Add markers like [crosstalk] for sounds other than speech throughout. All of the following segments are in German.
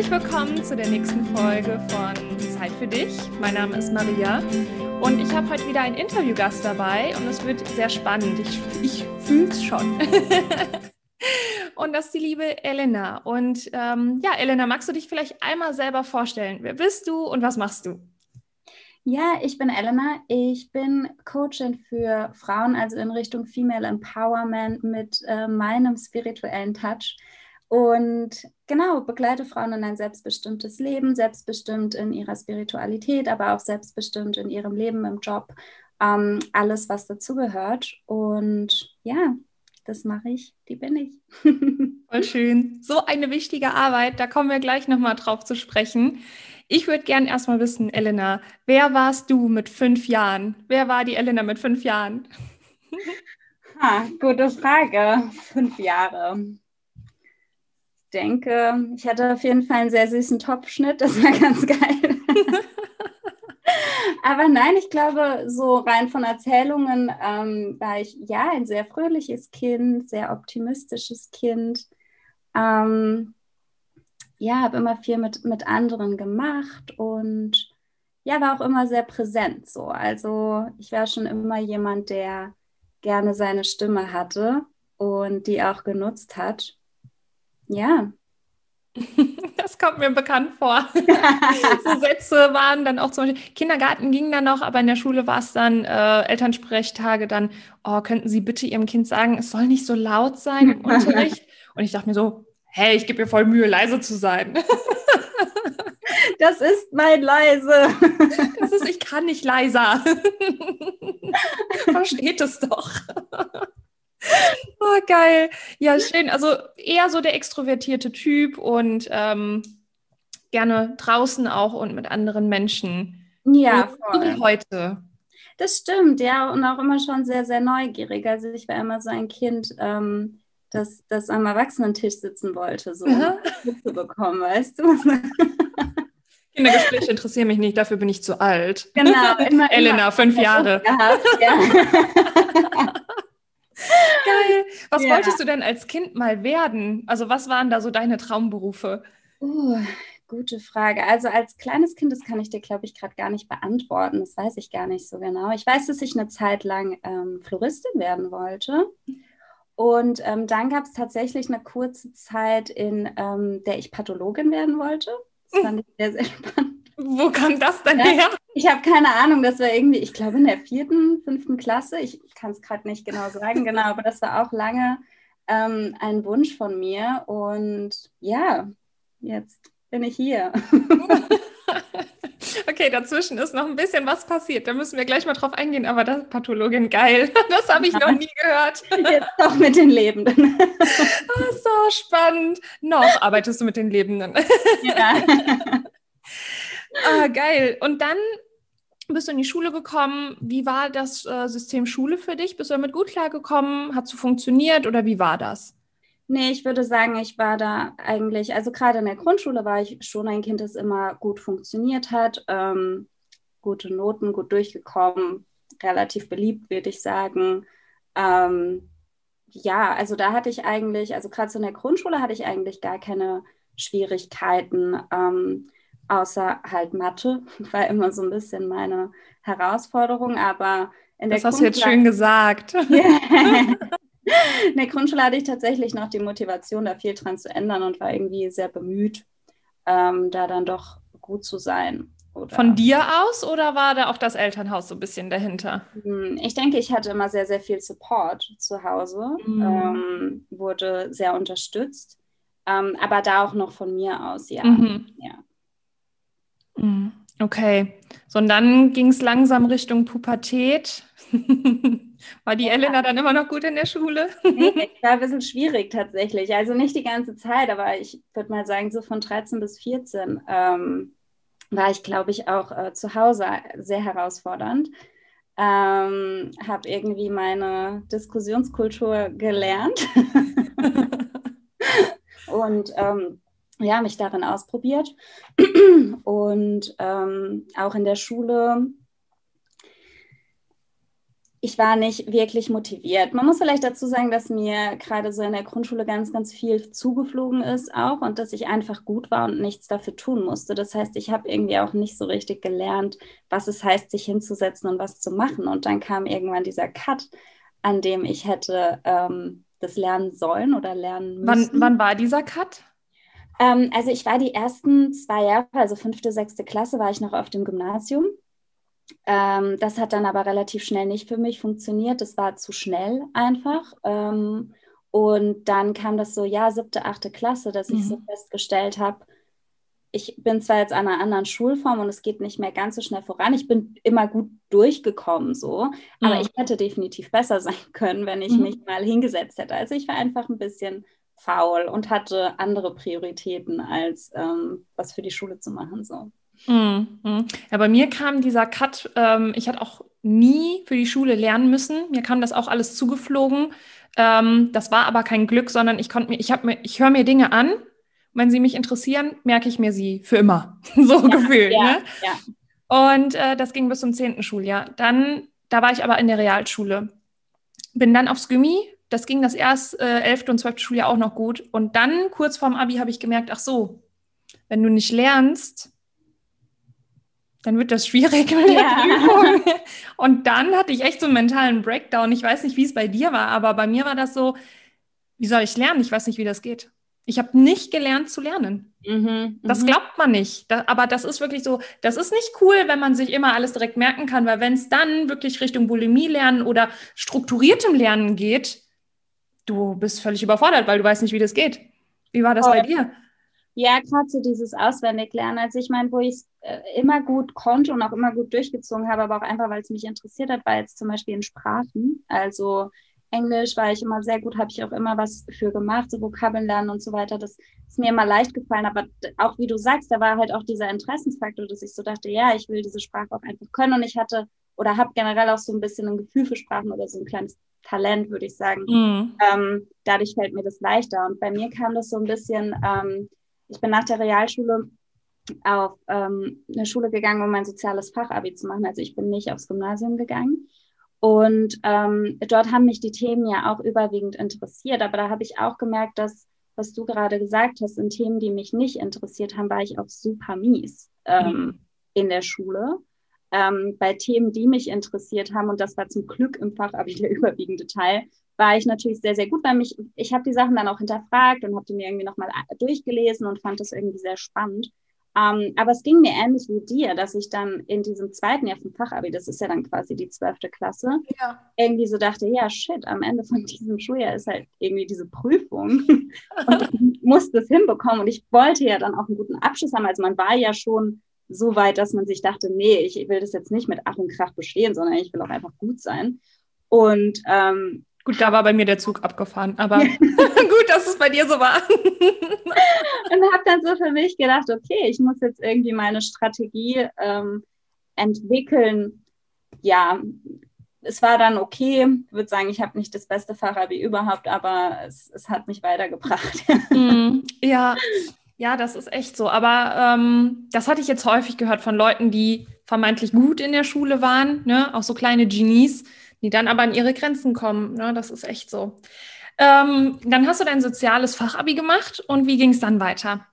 Herzlich willkommen zu der nächsten Folge von Zeit für dich. Mein Name ist Maria und ich habe heute wieder einen Interviewgast dabei und es wird sehr spannend. Ich, ich fühle es schon. [laughs] und das ist die liebe Elena. Und ähm, ja, Elena, magst du dich vielleicht einmal selber vorstellen? Wer bist du und was machst du? Ja, ich bin Elena. Ich bin Coachin für Frauen, also in Richtung Female Empowerment mit äh, meinem spirituellen Touch. Und genau, begleite Frauen in ein selbstbestimmtes Leben, selbstbestimmt in ihrer Spiritualität, aber auch selbstbestimmt in ihrem Leben, im Job, ähm, alles, was dazugehört. Und ja, das mache ich, die bin ich. [laughs] Voll schön. So eine wichtige Arbeit, da kommen wir gleich nochmal drauf zu sprechen. Ich würde gerne erstmal wissen, Elena, wer warst du mit fünf Jahren? Wer war die Elena mit fünf Jahren? [laughs] Ha, gute Frage. Fünf Jahre denke, ich hatte auf jeden Fall einen sehr süßen Topfschnitt, das war ganz geil. [laughs] Aber nein, ich glaube, so rein von Erzählungen ähm, war ich ja ein sehr fröhliches Kind, sehr optimistisches Kind. Ähm, ja, habe immer viel mit, mit anderen gemacht und ja, war auch immer sehr präsent so. Also ich war schon immer jemand, der gerne seine Stimme hatte und die auch genutzt hat. Ja. [laughs] Das kommt mir bekannt vor. [laughs] so Sätze waren dann auch zum Beispiel, Kindergarten ging dann noch, aber in der Schule war es dann äh, Elternsprechtage, dann, oh, könnten Sie bitte Ihrem Kind sagen, es soll nicht so laut sein im [laughs] Unterricht? Und ich dachte mir so, hey, ich gebe mir voll Mühe, leise zu sein. Das ist mein leise. Das ist, ich kann nicht leiser. Versteht es doch. [laughs] Oh, geil. Ja, schön. Also eher so der extrovertierte Typ und ähm, gerne draußen auch und mit anderen Menschen. Ja, voll. Wie heute. Das stimmt, ja, und auch immer schon sehr, sehr neugierig. Also ich war immer so ein Kind, ähm, das, das am Erwachsenentisch sitzen wollte, so zu bekommen, weißt du? [laughs] Kindergespräche interessieren mich nicht, dafür bin ich zu alt. Genau, immer. [laughs] Elena, immer. fünf Jahre. Gehabt, ja. [laughs] Geil. Was ja. wolltest du denn als Kind mal werden? Also was waren da so deine Traumberufe? Uh, gute Frage. Also als kleines Kind, das kann ich dir, glaube ich, gerade gar nicht beantworten. Das weiß ich gar nicht so genau. Ich weiß, dass ich eine Zeit lang ähm, Floristin werden wollte. Und ähm, dann gab es tatsächlich eine kurze Zeit, in ähm, der ich Pathologin werden wollte. Das fand ich sehr, sehr spannend. Wo kam das denn her? Ich habe keine Ahnung, das war irgendwie, ich glaube in der vierten, fünften Klasse, ich kann es gerade nicht genau sagen, genau, aber das war auch lange ähm, ein Wunsch von mir und ja, jetzt bin ich hier. [laughs] okay, dazwischen ist noch ein bisschen was passiert, da müssen wir gleich mal drauf eingehen, aber das Pathologin, geil, [laughs] das habe ich noch nie gehört. Jetzt doch mit den Lebenden. oh, [laughs] so spannend. Noch arbeitest du mit den Lebenden. ja. Ah, geil. Und dann bist du in die Schule gekommen. Wie war das äh, System Schule für dich? Bist du damit gut klargekommen? Hat es funktioniert oder wie war das? Nee, ich würde sagen, ich war da eigentlich, also gerade in der Grundschule war ich schon ein Kind, das immer gut funktioniert hat. Ähm, gute Noten, gut durchgekommen, relativ beliebt, würde ich sagen. Ähm, ja, also da hatte ich eigentlich, also gerade so in der Grundschule hatte ich eigentlich gar keine Schwierigkeiten. Ähm, außer halt Mathe, [laughs] war immer so ein bisschen meine Herausforderung, aber in der Das hast du jetzt schön gesagt. [laughs] [laughs] in der Grundschule hatte ich tatsächlich noch die Motivation, da viel dran zu ändern und war irgendwie sehr bemüht, ähm, da dann doch gut zu sein. Oder Von dir aus oder war da auch das Elternhaus so ein bisschen dahinter? Hm, ich denke, ich hatte immer sehr, sehr viel Support zu Hause, mhm. ähm, wurde sehr unterstützt, ähm, aber da auch noch von mir aus, ja. Mhm. ja. Mhm. Okay. So, und dann ging es langsam Richtung Pubertät. [laughs] War die ja. Elena dann immer noch gut in der Schule? nee, [laughs] war ein bisschen schwierig tatsächlich. Also nicht die ganze Zeit, aber ich würde mal sagen, so von 13 bis 14 ähm, war ich, glaube ich, auch äh, zu Hause sehr herausfordernd. Ähm, habe irgendwie meine Diskussionskultur gelernt [laughs] und ähm, ja, mich darin ausprobiert. Und ähm, auch in der Schule ich war nicht wirklich motiviert. Man muss vielleicht dazu sagen, dass mir gerade so in der Grundschule ganz, ganz viel zugeflogen ist auch und dass ich einfach gut war und nichts dafür tun musste. Das heißt, ich habe irgendwie auch nicht so richtig gelernt, was es heißt, sich hinzusetzen und was zu machen. Und dann kam irgendwann dieser Cut, an dem ich hätte ähm, das lernen sollen oder lernen müssen. Wann, wann war dieser Cut? Ähm, also ich war die ersten zwei Jahre, also fünfte, sechste Klasse, war ich noch auf dem Gymnasium. Ähm, das hat dann aber relativ schnell nicht für mich funktioniert. Das war zu schnell einfach. Ähm, und dann kam das so, ja, siebte, achte Klasse, dass mhm. ich so mhm. festgestellt habe, ich bin zwar jetzt an einer anderen Schulform und es geht nicht mehr ganz so schnell voran. Ich bin immer gut durchgekommen so, aber mhm. ich hätte definitiv besser sein können, wenn ich mhm. mich mal hingesetzt hätte. Also ich war einfach ein bisschen faul und hatte andere Prioritäten, als ähm, was für die Schule zu machen. So. Mhm. Ja, bei mir kam dieser Cut, ähm, ich hatte auch nie für die Schule lernen müssen. Mir kam das auch alles zugeflogen. Ähm, das war aber kein Glück, sondern ich konnte mir, ich habe mir, ich höre mir Dinge an. Wenn sie mich interessieren, merke ich mir sie für immer. [laughs] so ja, gefühlt. Ja, ne? ja. Und äh, das ging bis zum zehnten Schuljahr. Dann, da war ich aber in der Realschule. Bin dann aufs Gymi. Das ging das erst äh, 11. und 12. Schuljahr auch noch gut. Und dann, kurz vorm Abi, habe ich gemerkt, ach so, wenn du nicht lernst, dann wird das schwierig mit der Prüfung. [laughs] Und dann hatte ich echt so einen mentalen Breakdown. Ich weiß nicht, wie es bei dir war, aber bei mir war das so, wie soll ich lernen? Ich weiß nicht, wie das geht. Ich habe nicht gelernt zu lernen. Mhm, das mhm. glaubt man nicht. Da, aber das ist wirklich so, das ist nicht cool, wenn man sich immer alles direkt merken kann, weil wenn es dann wirklich Richtung Bulimie lernen oder strukturiertem Lernen geht, du bist völlig überfordert, weil du weißt nicht, wie das geht. Wie war das oh. bei dir? Ja, gerade so dieses Auswendiglernen. Also ich meine, wo ich es äh, immer gut konnte und auch immer gut durchgezogen habe, aber auch einfach, weil es mich interessiert hat, war jetzt zum Beispiel in Sprachen. Also Englisch war ich immer sehr gut, habe ich auch immer was für gemacht, so Vokabeln lernen und so weiter. Das ist mir immer leicht gefallen, aber auch wie du sagst, da war halt auch dieser Interessensfaktor, dass ich so dachte, ja, ich will diese Sprache auch einfach können und ich hatte oder habe generell auch so ein bisschen ein Gefühl für Sprachen oder so ein kleines Talent, würde ich sagen. Mhm. Ähm, dadurch fällt mir das leichter und bei mir kam das so ein bisschen ähm, ich bin nach der Realschule auf ähm, eine Schule gegangen, um mein soziales Fachabi zu machen. Also ich bin nicht aufs Gymnasium gegangen. Und ähm, dort haben mich die Themen ja auch überwiegend interessiert. Aber da habe ich auch gemerkt, dass, was du gerade gesagt hast, in Themen, die mich nicht interessiert haben, war ich auch super mies ähm, mhm. in der Schule. Ähm, bei Themen, die mich interessiert haben, und das war zum Glück im Fachabi der [laughs] überwiegende Teil, war ich natürlich sehr, sehr gut, weil mich, ich habe die Sachen dann auch hinterfragt und habe die mir irgendwie nochmal durchgelesen und fand das irgendwie sehr spannend. Ähm, aber es ging mir ähnlich wie dir, dass ich dann in diesem zweiten Jahr vom Fachabi, das ist ja dann quasi die zwölfte Klasse, ja. irgendwie so dachte, ja, shit, am Ende von [laughs] diesem Schuljahr ist halt irgendwie diese Prüfung [laughs] und ich muss das hinbekommen und ich wollte ja dann auch einen guten Abschluss haben. Also man war ja schon so weit, dass man sich dachte, nee, ich will das jetzt nicht mit Ach und Krach bestehen, sondern ich will auch einfach gut sein. Und ähm, Gut, da war bei mir der Zug abgefahren, aber [laughs] [laughs] gut, dass es bei dir so war. [laughs] und habe dann so für mich gedacht, okay, ich muss jetzt irgendwie meine Strategie ähm, entwickeln. Ja, es war dann okay. Ich würde sagen, ich habe nicht das beste Fachabi überhaupt, aber es, es hat mich weitergebracht. mm, ja, ja, das ist echt so. Aber ähm, das hatte ich jetzt häufig gehört von Leuten, die vermeintlich gut in der Schule waren, ne? auch so kleine Genies die dann aber an ihre Grenzen kommen. Ne? Das ist echt so. Ähm, dann hast du dein soziales Fachabi gemacht und wie ging es dann weiter?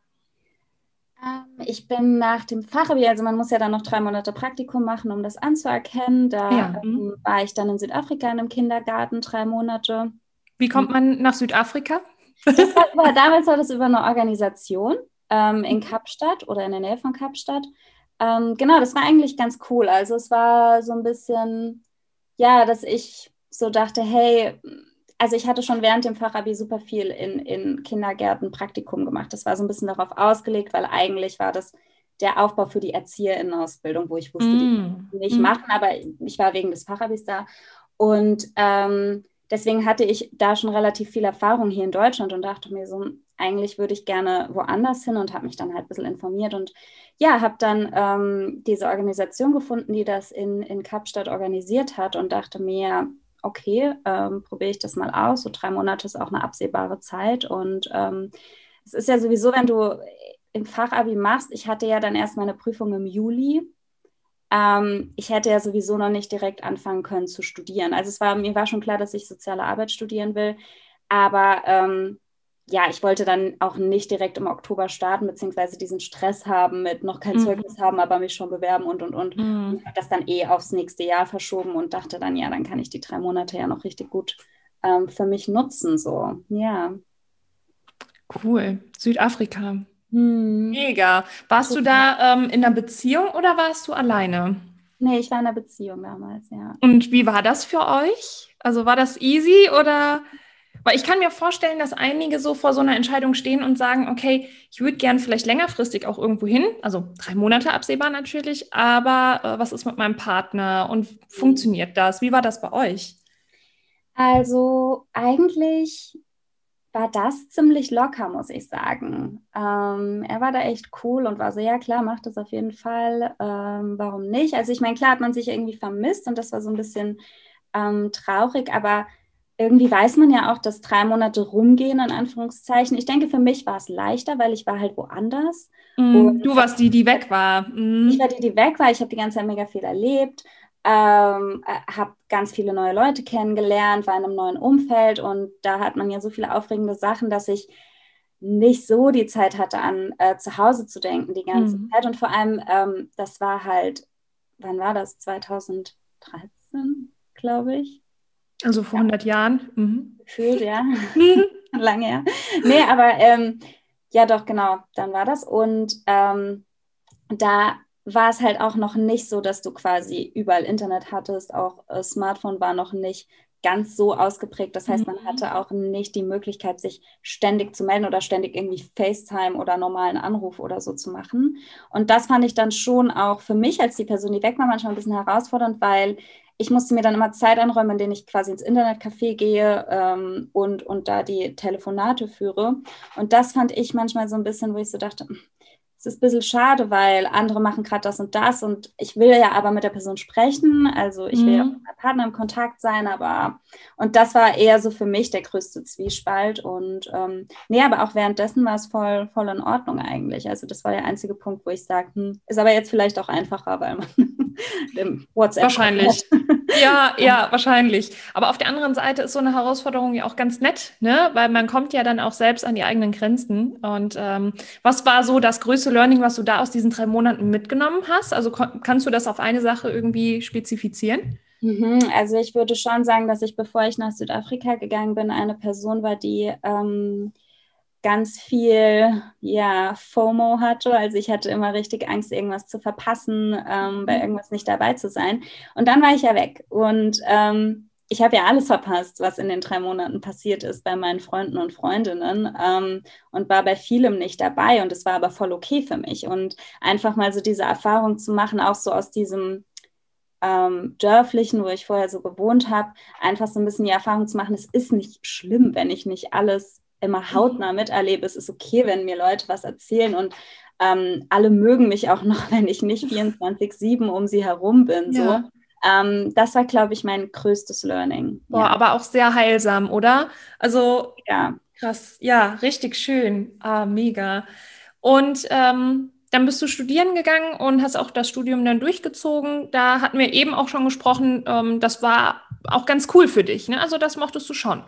Ähm, ich bin nach dem Fachabi, also man muss ja dann noch drei Monate Praktikum machen, um das anzuerkennen. Da ja. ähm, mhm. war ich dann in Südafrika in einem Kindergarten drei Monate. Wie kommt man nach Südafrika? Das war, [laughs] damals war das über eine Organisation ähm, in mhm. Kapstadt oder in der Nähe von Kapstadt. Ähm, genau, das war eigentlich ganz cool. Also es war so ein bisschen ja, dass ich so dachte, hey, also ich hatte schon während dem Fachabi super viel in, in Kindergärten Praktikum gemacht. Das war so ein bisschen darauf ausgelegt, weil eigentlich war das der Aufbau für die Erzieherinnenausbildung, wo ich wusste, mm. die nicht mm. machen, aber ich war wegen des Fachabis da. Und ähm, deswegen hatte ich da schon relativ viel Erfahrung hier in Deutschland und dachte mir so, eigentlich würde ich gerne woanders hin und habe mich dann halt ein bisschen informiert und ja, habe dann ähm, diese Organisation gefunden, die das in, in Kapstadt organisiert hat und dachte mir, okay, ähm, probiere ich das mal aus. So drei Monate ist auch eine absehbare Zeit und ähm, es ist ja sowieso, wenn du im Fachabi machst, ich hatte ja dann erst meine Prüfung im Juli ähm, ich hätte ja sowieso noch nicht direkt anfangen können zu studieren. Also es war, mir war schon klar, dass ich soziale Arbeit studieren will, aber ähm, ja, ich wollte dann auch nicht direkt im Oktober starten, beziehungsweise diesen Stress haben mit noch kein mhm. Zeugnis haben, aber mich schon bewerben und und und. Mhm. Und habe das dann eh aufs nächste Jahr verschoben und dachte dann, ja, dann kann ich die drei Monate ja noch richtig gut ähm, für mich nutzen. So, ja. Cool. Südafrika. Hm. Mega. Warst du da ähm, in einer Beziehung oder warst du alleine? Nee, ich war in einer Beziehung damals, ja. Und wie war das für euch? Also war das easy oder? Weil ich kann mir vorstellen, dass einige so vor so einer Entscheidung stehen und sagen, okay, ich würde gern vielleicht längerfristig auch irgendwo hin, also drei Monate absehbar natürlich, aber äh, was ist mit meinem Partner und funktioniert das? Wie war das bei euch? Also eigentlich war das ziemlich locker, muss ich sagen. Ähm, er war da echt cool und war so, ja klar, macht das auf jeden Fall. Ähm, warum nicht? Also ich meine, klar hat man sich irgendwie vermisst und das war so ein bisschen ähm, traurig, aber irgendwie weiß man ja auch, dass drei Monate rumgehen, in Anführungszeichen. Ich denke, für mich war es leichter, weil ich war halt woanders. Mm, du warst die, die weg war. Mm. Ich war die, die weg war. Ich habe die ganze Zeit mega viel erlebt, ähm, äh, habe ganz viele neue Leute kennengelernt, war in einem neuen Umfeld und da hat man ja so viele aufregende Sachen, dass ich nicht so die Zeit hatte, an äh, zu Hause zu denken die ganze mm. Zeit. Und vor allem, ähm, das war halt, wann war das? 2013, glaube ich. Also vor ja. 100 Jahren. Mhm. Gefühlt, ja. [laughs] [laughs] Lange her. Nee, aber ähm, ja, doch, genau, dann war das. Und ähm, da war es halt auch noch nicht so, dass du quasi überall Internet hattest. Auch äh, Smartphone war noch nicht ganz so ausgeprägt. Das heißt, man hatte mhm. auch nicht die Möglichkeit, sich ständig zu melden oder ständig irgendwie FaceTime oder normalen Anruf oder so zu machen. Und das fand ich dann schon auch für mich als die Person, die weg war, manchmal ein bisschen herausfordernd, weil ich musste mir dann immer Zeit einräumen, in denen ich quasi ins Internetcafé gehe ähm, und, und da die Telefonate führe. Und das fand ich manchmal so ein bisschen, wo ich so dachte, es ist ein bisschen schade, weil andere machen gerade das und das und ich will ja aber mit der Person sprechen. Also ich will ja mhm. mit meinem Partner im Kontakt sein, aber und das war eher so für mich der größte Zwiespalt. Und ähm, nee, aber auch währenddessen war es voll, voll in Ordnung eigentlich. Also das war der einzige Punkt, wo ich sage, hm, ist aber jetzt vielleicht auch einfacher, weil man [laughs] im WhatsApp. Wahrscheinlich. [laughs] ja, [laughs] ja, wahrscheinlich. Aber auf der anderen Seite ist so eine Herausforderung ja auch ganz nett, ne? Weil man kommt ja dann auch selbst an die eigenen Grenzen. Und ähm, was war so das größte Learning, was du da aus diesen drei Monaten mitgenommen hast? Also kannst du das auf eine Sache irgendwie spezifizieren? Mhm, also ich würde schon sagen, dass ich, bevor ich nach Südafrika gegangen bin, eine Person war, die ähm, ganz viel ja, FOMO hatte. Also ich hatte immer richtig Angst, irgendwas zu verpassen, ähm, bei mhm. irgendwas nicht dabei zu sein. Und dann war ich ja weg. Und ähm, ich habe ja alles verpasst, was in den drei Monaten passiert ist bei meinen Freunden und Freundinnen ähm, und war bei vielem nicht dabei. Und es war aber voll okay für mich. Und einfach mal so diese Erfahrung zu machen, auch so aus diesem ähm, dörflichen, wo ich vorher so gewohnt habe, einfach so ein bisschen die Erfahrung zu machen, es ist nicht schlimm, wenn ich nicht alles immer mhm. hautnah miterlebe. Es ist okay, wenn mir Leute was erzählen und ähm, alle mögen mich auch [laughs] noch, wenn ich nicht 24-7 um sie herum bin. So. Ja. Ähm, das war, glaube ich, mein größtes Learning. Boah, ja. aber auch sehr heilsam, oder? Also, ja. Krass, ja, richtig schön. Ah, mega. Und ähm, dann bist du studieren gegangen und hast auch das Studium dann durchgezogen. Da hatten wir eben auch schon gesprochen, ähm, das war auch ganz cool für dich. Ne? Also das mochtest du schon.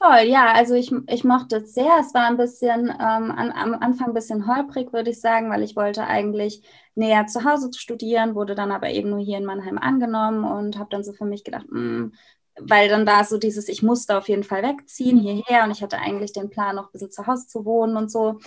Voll, ja, also ich, ich mochte es sehr. Es war ein bisschen ähm, an, am Anfang ein bisschen holprig, würde ich sagen, weil ich wollte eigentlich näher zu Hause studieren, wurde dann aber eben nur hier in Mannheim angenommen und habe dann so für mich gedacht, mh, hm, weil dann war so dieses, ich musste auf jeden Fall wegziehen hierher und ich hatte eigentlich den Plan, noch ein bisschen zu Hause zu wohnen und so.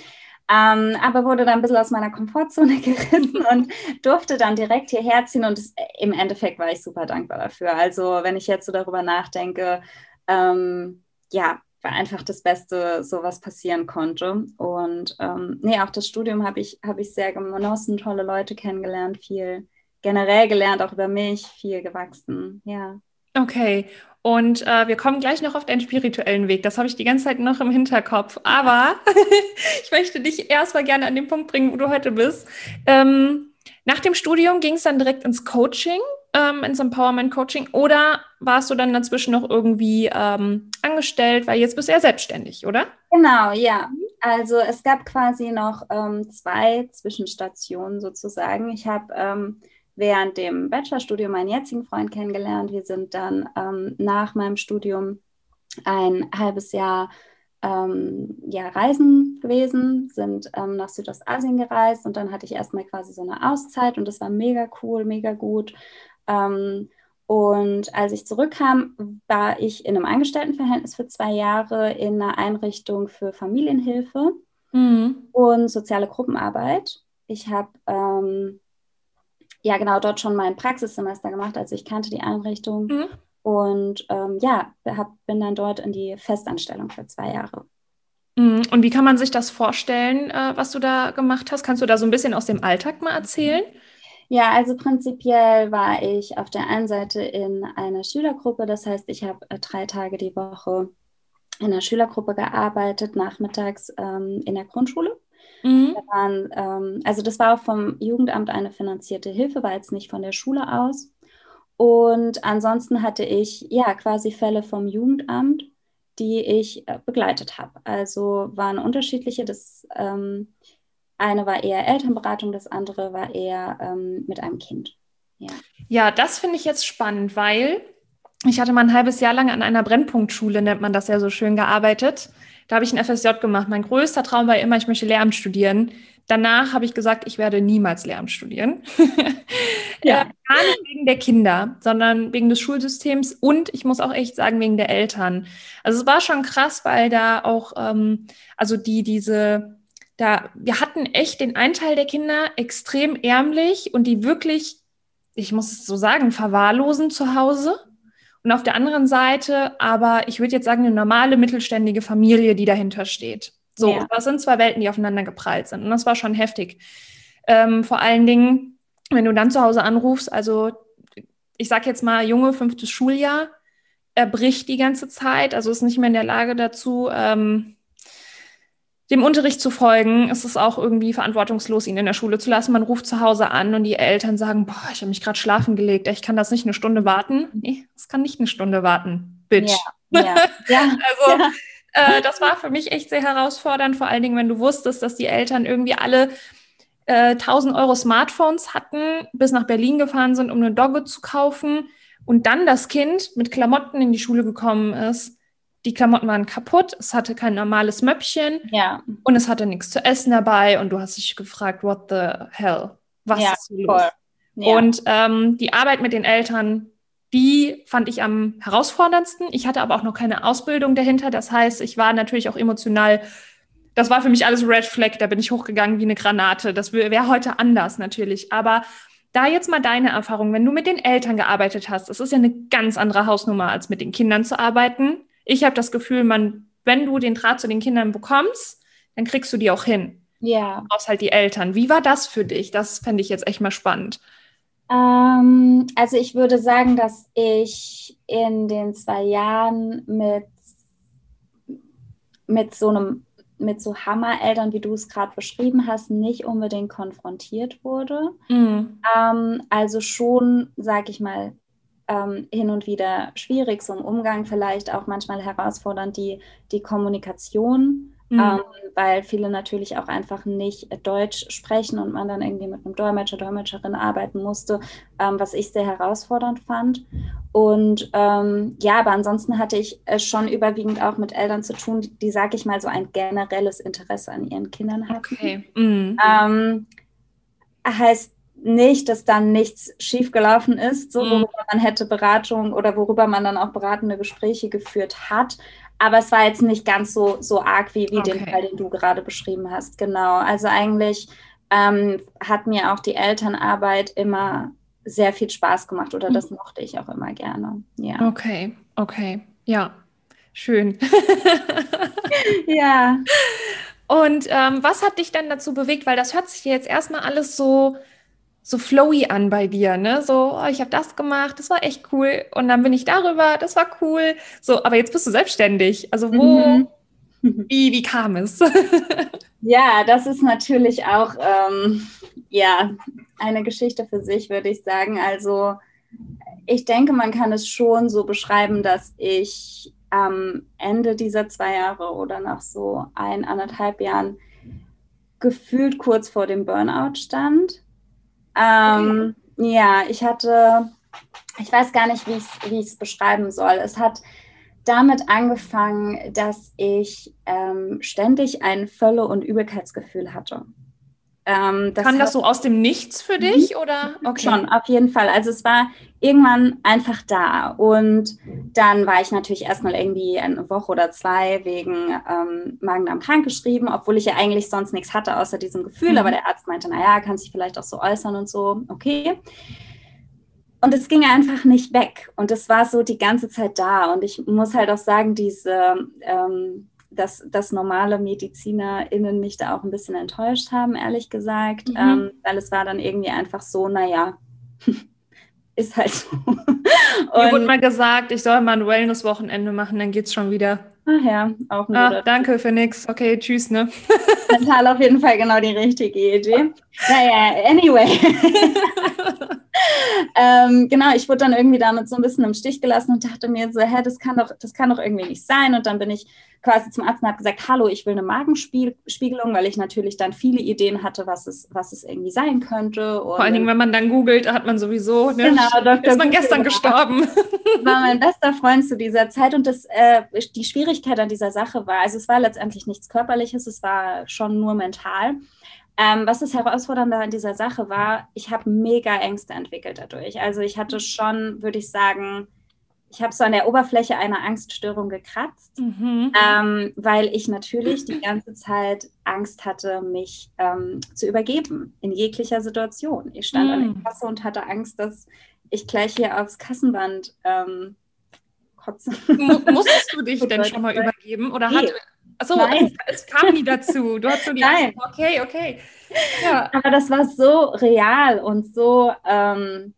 Ähm, aber wurde dann ein bisschen aus meiner Komfortzone [laughs] gerissen und durfte dann direkt hierher ziehen und es, im Endeffekt war ich super dankbar dafür. Also wenn ich jetzt so darüber nachdenke, ähm, ja, war einfach das Beste, so was passieren konnte. Und ähm, nee, auch das Studium habe ich, hab ich sehr genossen, tolle Leute kennengelernt, viel generell gelernt, auch über mich, viel gewachsen, ja. Okay, und äh, wir kommen gleich noch auf deinen spirituellen Weg. Das habe ich die ganze Zeit noch im Hinterkopf. Aber [laughs] ich möchte dich erstmal gerne an den Punkt bringen, wo du heute bist. Ähm, nach dem Studium ging es dann direkt ins Coaching ähm, ins Empowerment Coaching oder warst du dann dazwischen noch irgendwie ähm, angestellt, weil jetzt bist du ja selbstständig, oder? Genau, ja. Also es gab quasi noch ähm, zwei Zwischenstationen sozusagen. Ich habe ähm, während dem Bachelorstudium meinen jetzigen Freund kennengelernt. Wir sind dann ähm, nach meinem Studium ein halbes Jahr ähm, ja, reisen gewesen, sind ähm, nach Südostasien gereist und dann hatte ich erstmal quasi so eine Auszeit und das war mega cool, mega gut. Ähm, und als ich zurückkam, war ich in einem Angestelltenverhältnis für zwei Jahre in einer Einrichtung für Familienhilfe mhm. und soziale Gruppenarbeit. Ich habe ähm, ja genau dort schon mein Praxissemester gemacht, also ich kannte die Einrichtung. Mhm. Und ähm, ja, hab, bin dann dort in die Festanstellung für zwei Jahre. Mhm. Und wie kann man sich das vorstellen, äh, was du da gemacht hast? Kannst du da so ein bisschen aus dem Alltag mal erzählen? Ja, also prinzipiell war ich auf der einen Seite in einer Schülergruppe. Das heißt, ich habe äh, drei Tage die Woche in der Schülergruppe gearbeitet, nachmittags ähm, in der Grundschule. Mhm. Da waren, ähm, also das war auch vom Jugendamt eine finanzierte Hilfe, war jetzt nicht von der Schule aus. Und ansonsten hatte ich ja quasi Fälle vom Jugendamt, die ich äh, begleitet habe. Also waren unterschiedliche. Das ähm, eine war eher Elternberatung, das andere war eher ähm, mit einem Kind. Ja, ja das finde ich jetzt spannend, weil ich hatte mal ein halbes Jahr lang an einer Brennpunktschule, nennt man das ja so schön, gearbeitet. Da habe ich ein FSJ gemacht. Mein größter Traum war immer, ich möchte Lehramt studieren. Danach habe ich gesagt, ich werde niemals Lehramt studieren. [laughs] ja. Äh, gar nicht wegen der Kinder, sondern wegen des Schulsystems und ich muss auch echt sagen, wegen der Eltern. Also es war schon krass, weil da auch, ähm, also die, diese, da, wir hatten echt den einen Teil der Kinder extrem ärmlich und die wirklich, ich muss es so sagen, verwahrlosen zu Hause. Und auf der anderen Seite aber, ich würde jetzt sagen, eine normale mittelständige Familie, die dahinter steht. So, ja. das sind zwei Welten, die aufeinander geprallt sind. Und das war schon heftig. Ähm, vor allen Dingen, wenn du dann zu Hause anrufst, also ich sag jetzt mal, Junge, fünftes Schuljahr, er bricht die ganze Zeit, also ist nicht mehr in der Lage dazu, ähm, dem Unterricht zu folgen, ist es auch irgendwie verantwortungslos, ihn in der Schule zu lassen. Man ruft zu Hause an und die Eltern sagen, boah, ich habe mich gerade schlafen gelegt, ich kann das nicht eine Stunde warten. Nee, es kann nicht eine Stunde warten, Bitch. Ja, ja, ja [laughs] also ja. Äh, das war für mich echt sehr herausfordernd, vor allen Dingen, wenn du wusstest, dass die Eltern irgendwie alle äh, 1000 Euro Smartphones hatten, bis nach Berlin gefahren sind, um eine Dogge zu kaufen und dann das Kind mit Klamotten in die Schule gekommen ist. Die Klamotten waren kaputt, es hatte kein normales Möppchen ja. und es hatte nichts zu essen dabei und du hast dich gefragt, what the hell, was ja, ist hier los? Ja. Und ähm, die Arbeit mit den Eltern, die fand ich am herausforderndsten. Ich hatte aber auch noch keine Ausbildung dahinter. Das heißt, ich war natürlich auch emotional das war für mich alles Red Flag, da bin ich hochgegangen wie eine Granate. Das wäre heute anders natürlich. Aber da jetzt mal deine Erfahrung, wenn du mit den Eltern gearbeitet hast, das ist ja eine ganz andere Hausnummer, als mit den Kindern zu arbeiten. Ich habe das Gefühl, man, wenn du den Draht zu den Kindern bekommst, dann kriegst du die auch hin. Ja. Du brauchst halt die Eltern. Wie war das für dich? Das fände ich jetzt echt mal spannend. Ähm, also ich würde sagen, dass ich in den zwei Jahren mit, mit so einem mit so Hammereltern, wie du es gerade beschrieben hast, nicht unbedingt konfrontiert wurde. Mhm. Ähm, also schon, sag ich mal, ähm, hin und wieder schwierig, so im Umgang vielleicht auch manchmal herausfordernd, die, die Kommunikation mhm. ähm, weil viele natürlich auch einfach nicht Deutsch sprechen und man dann irgendwie mit einem Dolmetscher, Dolmetscherin arbeiten musste, ähm, was ich sehr herausfordernd fand. Und ähm, ja, aber ansonsten hatte ich es schon überwiegend auch mit Eltern zu tun, die, die sag ich mal, so ein generelles Interesse an ihren Kindern hatten. Okay. Mhm. Ähm, heißt nicht, dass dann nichts schiefgelaufen ist, so mhm. worüber man hätte Beratung oder worüber man dann auch beratende Gespräche geführt hat. Aber es war jetzt nicht ganz so, so arg wie, wie okay. den Fall, den du gerade beschrieben hast. Genau. Also eigentlich ähm, hat mir auch die Elternarbeit immer sehr viel Spaß gemacht oder das mochte ich auch immer gerne. Ja. Okay, okay. Ja, schön. [laughs] ja. Und ähm, was hat dich dann dazu bewegt? Weil das hört sich jetzt erstmal alles so so flowy an bei dir, ne? So, oh, ich habe das gemacht, das war echt cool. Und dann bin ich darüber, das war cool. So, aber jetzt bist du selbstständig. Also wo, mhm. wie, wie kam es? [laughs] ja, das ist natürlich auch, ähm, ja, eine Geschichte für sich, würde ich sagen. Also ich denke, man kann es schon so beschreiben, dass ich am Ende dieser zwei Jahre oder nach so ein, anderthalb Jahren gefühlt kurz vor dem Burnout stand ähm, okay. ja, ich hatte, ich weiß gar nicht, wie ich es beschreiben soll. Es hat damit angefangen, dass ich ähm, ständig ein Völle- und Übelkeitsgefühl hatte. Ähm, das Kann das so aus dem Nichts für dich oder? Okay. Schon, auf jeden Fall. Also es war irgendwann einfach da und dann war ich natürlich erstmal irgendwie eine Woche oder zwei wegen ähm, Magen-Darm krank geschrieben, obwohl ich ja eigentlich sonst nichts hatte außer diesem Gefühl. Mhm. Aber der Arzt meinte, naja, kann sich vielleicht auch so äußern und so. Okay. Und es ging einfach nicht weg. Und es war so die ganze Zeit da. Und ich muss halt auch sagen, diese ähm, dass, dass normale MedizinerInnen mich da auch ein bisschen enttäuscht haben, ehrlich gesagt. Mhm. Ähm, weil es war dann irgendwie einfach so, naja, [laughs] ist halt so. [laughs] Mir wurde mal gesagt, ich soll mal ein Wellness-Wochenende machen, dann geht's schon wieder. Ach ja, auch ein ah, Danke für nix. Okay, tschüss, ne? [laughs] Mental auf jeden Fall genau die richtige Idee. Naja, anyway. Ähm, genau, ich wurde dann irgendwie damit so ein bisschen im Stich gelassen und dachte mir so, hä, das kann doch, das kann doch irgendwie nicht sein. Und dann bin ich quasi zum Arzt und habe gesagt, hallo, ich will eine Magenspiegelung, weil ich natürlich dann viele Ideen hatte, was es, was es irgendwie sein könnte. Und Vor allen Dingen, wenn man dann googelt, hat man sowieso, ne? genau, Dr. ist man gestern gestorben. [laughs] War mein bester Freund zu dieser Zeit und das, äh, die Schwierigkeit an dieser Sache war, also es war letztendlich nichts Körperliches, es war schon nur mental. Ähm, was das Herausfordernde an dieser Sache war, ich habe mega Ängste entwickelt dadurch. Also ich hatte schon, würde ich sagen, ich habe so an der Oberfläche einer Angststörung gekratzt, mhm. ähm, weil ich natürlich die ganze Zeit Angst hatte, mich ähm, zu übergeben in jeglicher Situation. Ich stand mhm. an der mhm. Kasse und hatte Angst, dass ich gleich hier aufs Kassenband ähm, kotze. musstest du [laughs] dich denn schon mal übergeben oder nee. hat Achso, es, es, kam nie dazu. Du hast so die Nein. Angst, okay, okay. Ja. Aber das war so real und so ähm,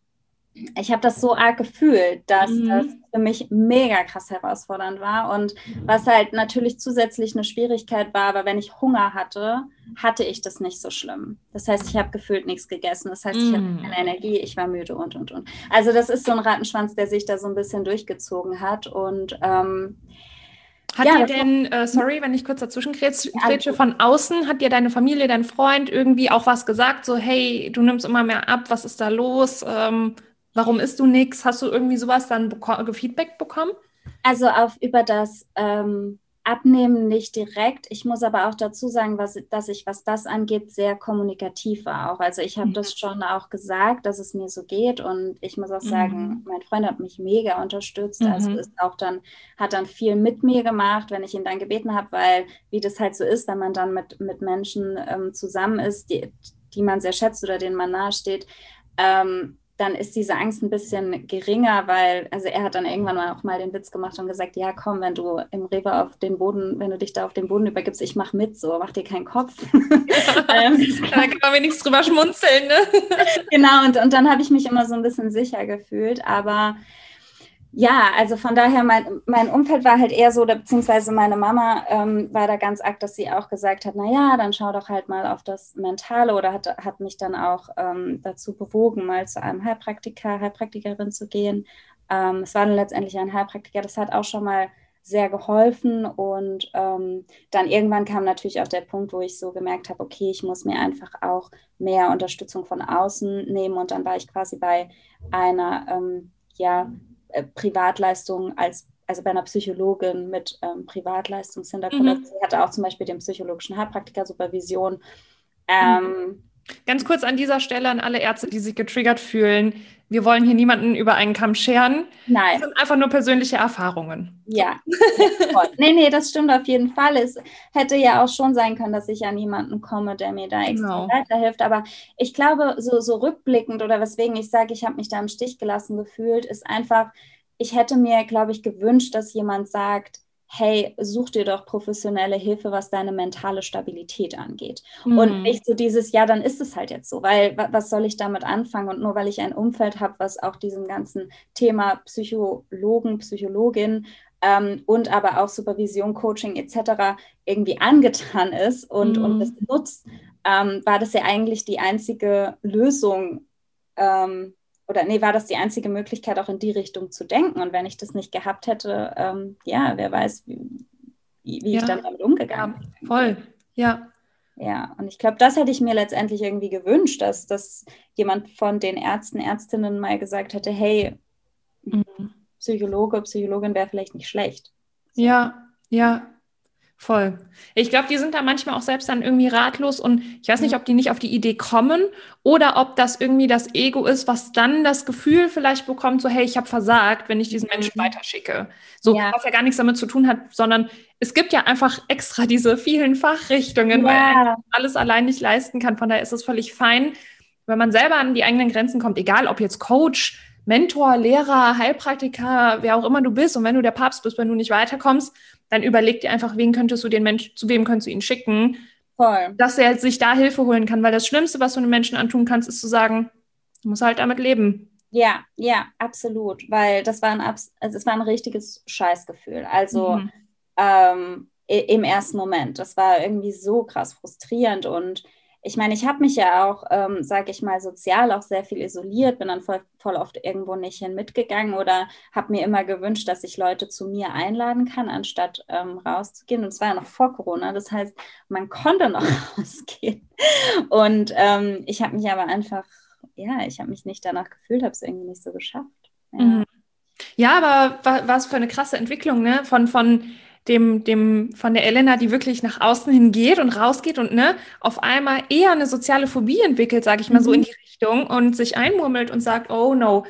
ich habe das so arg gefühlt, dass mhm. das für mich mega krass herausfordernd war. Und was halt natürlich zusätzlich eine Schwierigkeit war, aber wenn ich Hunger hatte, hatte ich das nicht so schlimm. Das heißt, ich habe gefühlt nichts gegessen. Das heißt, ich hatte mhm. keine Energie, ich war müde und, und, und. Also das ist so ein Rattenschwanz, der sich da so ein bisschen durchgezogen hat. Und ähm, hat ja, dir denn, äh, sorry, wenn ich kurz dazwischen grätsche, von außen, hat dir deine Familie, dein Freund irgendwie auch was gesagt? So, hey, du nimmst immer mehr ab, was ist da los? Ähm, Warum isst du nichts? Hast du irgendwie sowas dann beko Feedback bekommen? Also auf über das ähm, Abnehmen nicht direkt. Ich muss aber auch dazu sagen, was, dass ich, was das angeht, sehr kommunikativ war auch. Also ich habe mhm. das schon auch gesagt, dass es mir so geht. Und ich muss auch sagen, mhm. mein Freund hat mich mega unterstützt. Also mhm. Also ist auch dann, hat dann viel mit mir gemacht, wenn ich ihn dann gebeten habe, weil wie das halt so ist, wenn man dann mit, mit Menschen ähm, zusammen ist, die, die man sehr schätzt oder denen man nahesteht, ähm, dann ist diese Angst ein bisschen geringer, weil, also er hat dann irgendwann mal auch mal den Witz gemacht und gesagt, ja komm, wenn du im Rewe auf den Boden, wenn du dich da auf den Boden übergibst, ich mach mit, so, mach dir keinen Kopf. [laughs] [laughs] ähm, da kann man wenigstens drüber schmunzeln, ne? [laughs] genau, und, und dann habe ich mich immer so ein bisschen sicher gefühlt, aber ja, also von daher, mein, mein Umfeld war halt eher so, beziehungsweise meine Mama ähm, war da ganz arg, dass sie auch gesagt hat, naja, dann schau doch halt mal auf das Mentale oder hat, hat mich dann auch ähm, dazu bewogen, mal zu einem Heilpraktiker, Heilpraktikerin zu gehen. Ähm, es war dann letztendlich ein Heilpraktiker, das hat auch schon mal sehr geholfen und ähm, dann irgendwann kam natürlich auch der Punkt, wo ich so gemerkt habe, okay, ich muss mir einfach auch mehr Unterstützung von außen nehmen und dann war ich quasi bei einer, ähm, ja, äh, Privatleistungen als also bei einer Psychologin mit ähm, Privatleistungshintergrund. Mhm. Sie hatte auch zum Beispiel den psychologischen Heilpraktiker Supervision. Ähm, mhm. Ganz kurz an dieser Stelle an alle Ärzte, die sich getriggert fühlen. Wir wollen hier niemanden über einen Kamm scheren. Nein. Das sind einfach nur persönliche Erfahrungen. Ja. [laughs] nee, nee, das stimmt auf jeden Fall. Es hätte ja auch schon sein können, dass ich an jemanden komme, der mir da extra genau. weiterhilft. Aber ich glaube, so, so rückblickend oder weswegen ich sage, ich habe mich da im Stich gelassen gefühlt, ist einfach, ich hätte mir, glaube ich, gewünscht, dass jemand sagt, hey, such dir doch professionelle Hilfe, was deine mentale Stabilität angeht. Mhm. Und nicht so dieses, ja, dann ist es halt jetzt so, weil was soll ich damit anfangen? Und nur weil ich ein Umfeld habe, was auch diesem ganzen Thema Psychologen, Psychologin ähm, und aber auch Supervision, Coaching etc. irgendwie angetan ist und, mhm. und nutzt, ähm, war das ja eigentlich die einzige Lösung, ähm, oder nee, war das die einzige Möglichkeit, auch in die Richtung zu denken. Und wenn ich das nicht gehabt hätte, ähm, ja, wer weiß, wie, wie ja. ich dann damit umgegangen bin. Ja, voll, ja. Ja, und ich glaube, das hätte ich mir letztendlich irgendwie gewünscht, dass, dass jemand von den Ärzten, Ärztinnen mal gesagt hätte, hey, mhm. Psychologe, Psychologin wäre vielleicht nicht schlecht. Ja, ja, Voll. Ich glaube, die sind da manchmal auch selbst dann irgendwie ratlos und ich weiß nicht, ob die nicht auf die Idee kommen oder ob das irgendwie das Ego ist, was dann das Gefühl vielleicht bekommt, so hey, ich habe versagt, wenn ich diesen Menschen mhm. weiterschicke. So, ja. was ja gar nichts damit zu tun hat, sondern es gibt ja einfach extra diese vielen Fachrichtungen, ja. weil man alles allein nicht leisten kann. Von daher ist es völlig fein, wenn man selber an die eigenen Grenzen kommt, egal ob jetzt Coach, Mentor, Lehrer, Heilpraktiker, wer auch immer du bist und wenn du der Papst bist, wenn du nicht weiterkommst, dann überleg dir einfach, wen könntest du den Menschen, zu wem könntest du ihn schicken, Voll. dass er sich da Hilfe holen kann. Weil das Schlimmste, was du einem Menschen antun kannst, ist zu sagen, du musst halt damit leben. Ja, ja, absolut. Weil das war ein, also es war ein richtiges Scheißgefühl. Also mhm. ähm, im ersten Moment. Das war irgendwie so krass frustrierend und ich meine, ich habe mich ja auch, ähm, sage ich mal, sozial auch sehr viel isoliert, bin dann voll, voll oft irgendwo nicht hin mitgegangen oder habe mir immer gewünscht, dass ich Leute zu mir einladen kann, anstatt ähm, rauszugehen. Und es war ja noch vor Corona, das heißt, man konnte noch [laughs] rausgehen. Und ähm, ich habe mich aber einfach, ja, ich habe mich nicht danach gefühlt, habe es irgendwie nicht so geschafft. Ja, mhm. ja aber was für eine krasse Entwicklung, ne? Von, von dem, dem von der Elena, die wirklich nach außen hin geht und rausgeht und ne, auf einmal eher eine soziale Phobie entwickelt, sage ich mal mhm. so in die Richtung und sich einmurmelt und sagt, oh no,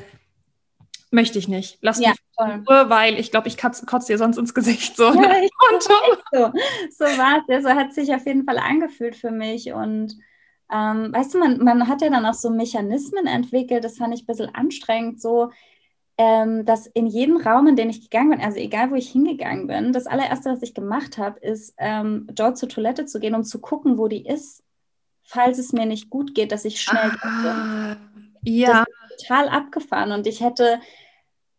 möchte ich nicht. Lass ja, mich in Ruhe, weil ich glaube, ich kotze kotz dir sonst ins Gesicht. So, ja, ich, so. so war es. So hat sich auf jeden Fall angefühlt für mich. Und ähm, weißt du, man, man hat ja dann auch so Mechanismen entwickelt, das fand ich ein bisschen anstrengend, so ähm, dass in jedem Raum, in den ich gegangen bin, also egal wo ich hingegangen bin, das allererste, was ich gemacht habe, ist, ähm, dort zur Toilette zu gehen, um zu gucken, wo die ist, falls es mir nicht gut geht, dass ich schnell ah, Ja. Total abgefahren und ich hätte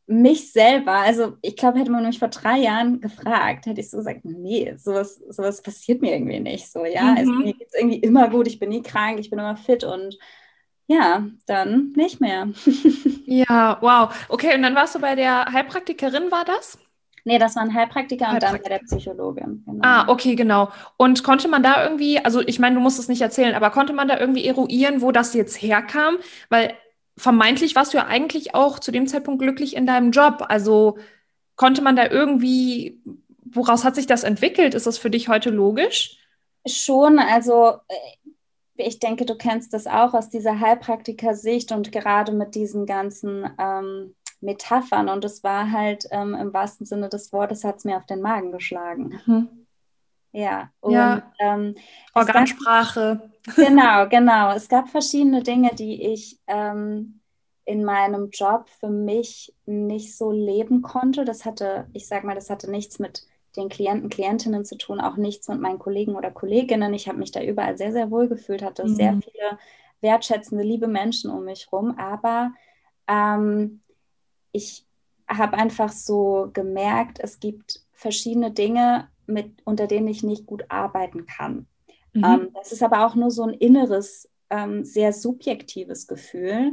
mich selber, also ich glaube, hätte man mich vor drei Jahren gefragt, hätte ich so gesagt, nee, sowas, sowas passiert mir irgendwie nicht so, ja. Also mhm. Also mir geht es irgendwie immer gut, ich bin nie krank, ich bin immer fit und ja, dann nicht mehr. [laughs] ja, wow. Okay, und dann warst du bei der Heilpraktikerin, war das? Nee, das war ein Heilpraktiker, Heilpraktiker. und dann bei der Psychologin. Genau. Ah, okay, genau. Und konnte man da irgendwie, also ich meine, du musst es nicht erzählen, aber konnte man da irgendwie eruieren, wo das jetzt herkam? Weil vermeintlich warst du ja eigentlich auch zu dem Zeitpunkt glücklich in deinem Job. Also konnte man da irgendwie, woraus hat sich das entwickelt? Ist das für dich heute logisch? Schon, also äh, ich denke, du kennst das auch aus dieser Heilpraktiker-Sicht und gerade mit diesen ganzen ähm, Metaphern. Und es war halt ähm, im wahrsten Sinne des Wortes, hat es mir auf den Magen geschlagen. Mhm. Ja, und ja. Ähm, Organsprache. Gab, genau, genau. Es gab verschiedene Dinge, die ich ähm, in meinem Job für mich nicht so leben konnte. Das hatte, ich sag mal, das hatte nichts mit den Klienten, Klientinnen zu tun, auch nichts mit meinen Kollegen oder Kolleginnen. Ich habe mich da überall sehr, sehr wohl gefühlt, hatte mhm. sehr viele wertschätzende, liebe Menschen um mich rum. Aber ähm, ich habe einfach so gemerkt, es gibt verschiedene Dinge, mit, unter denen ich nicht gut arbeiten kann. Mhm. Ähm, das ist aber auch nur so ein inneres, ähm, sehr subjektives Gefühl.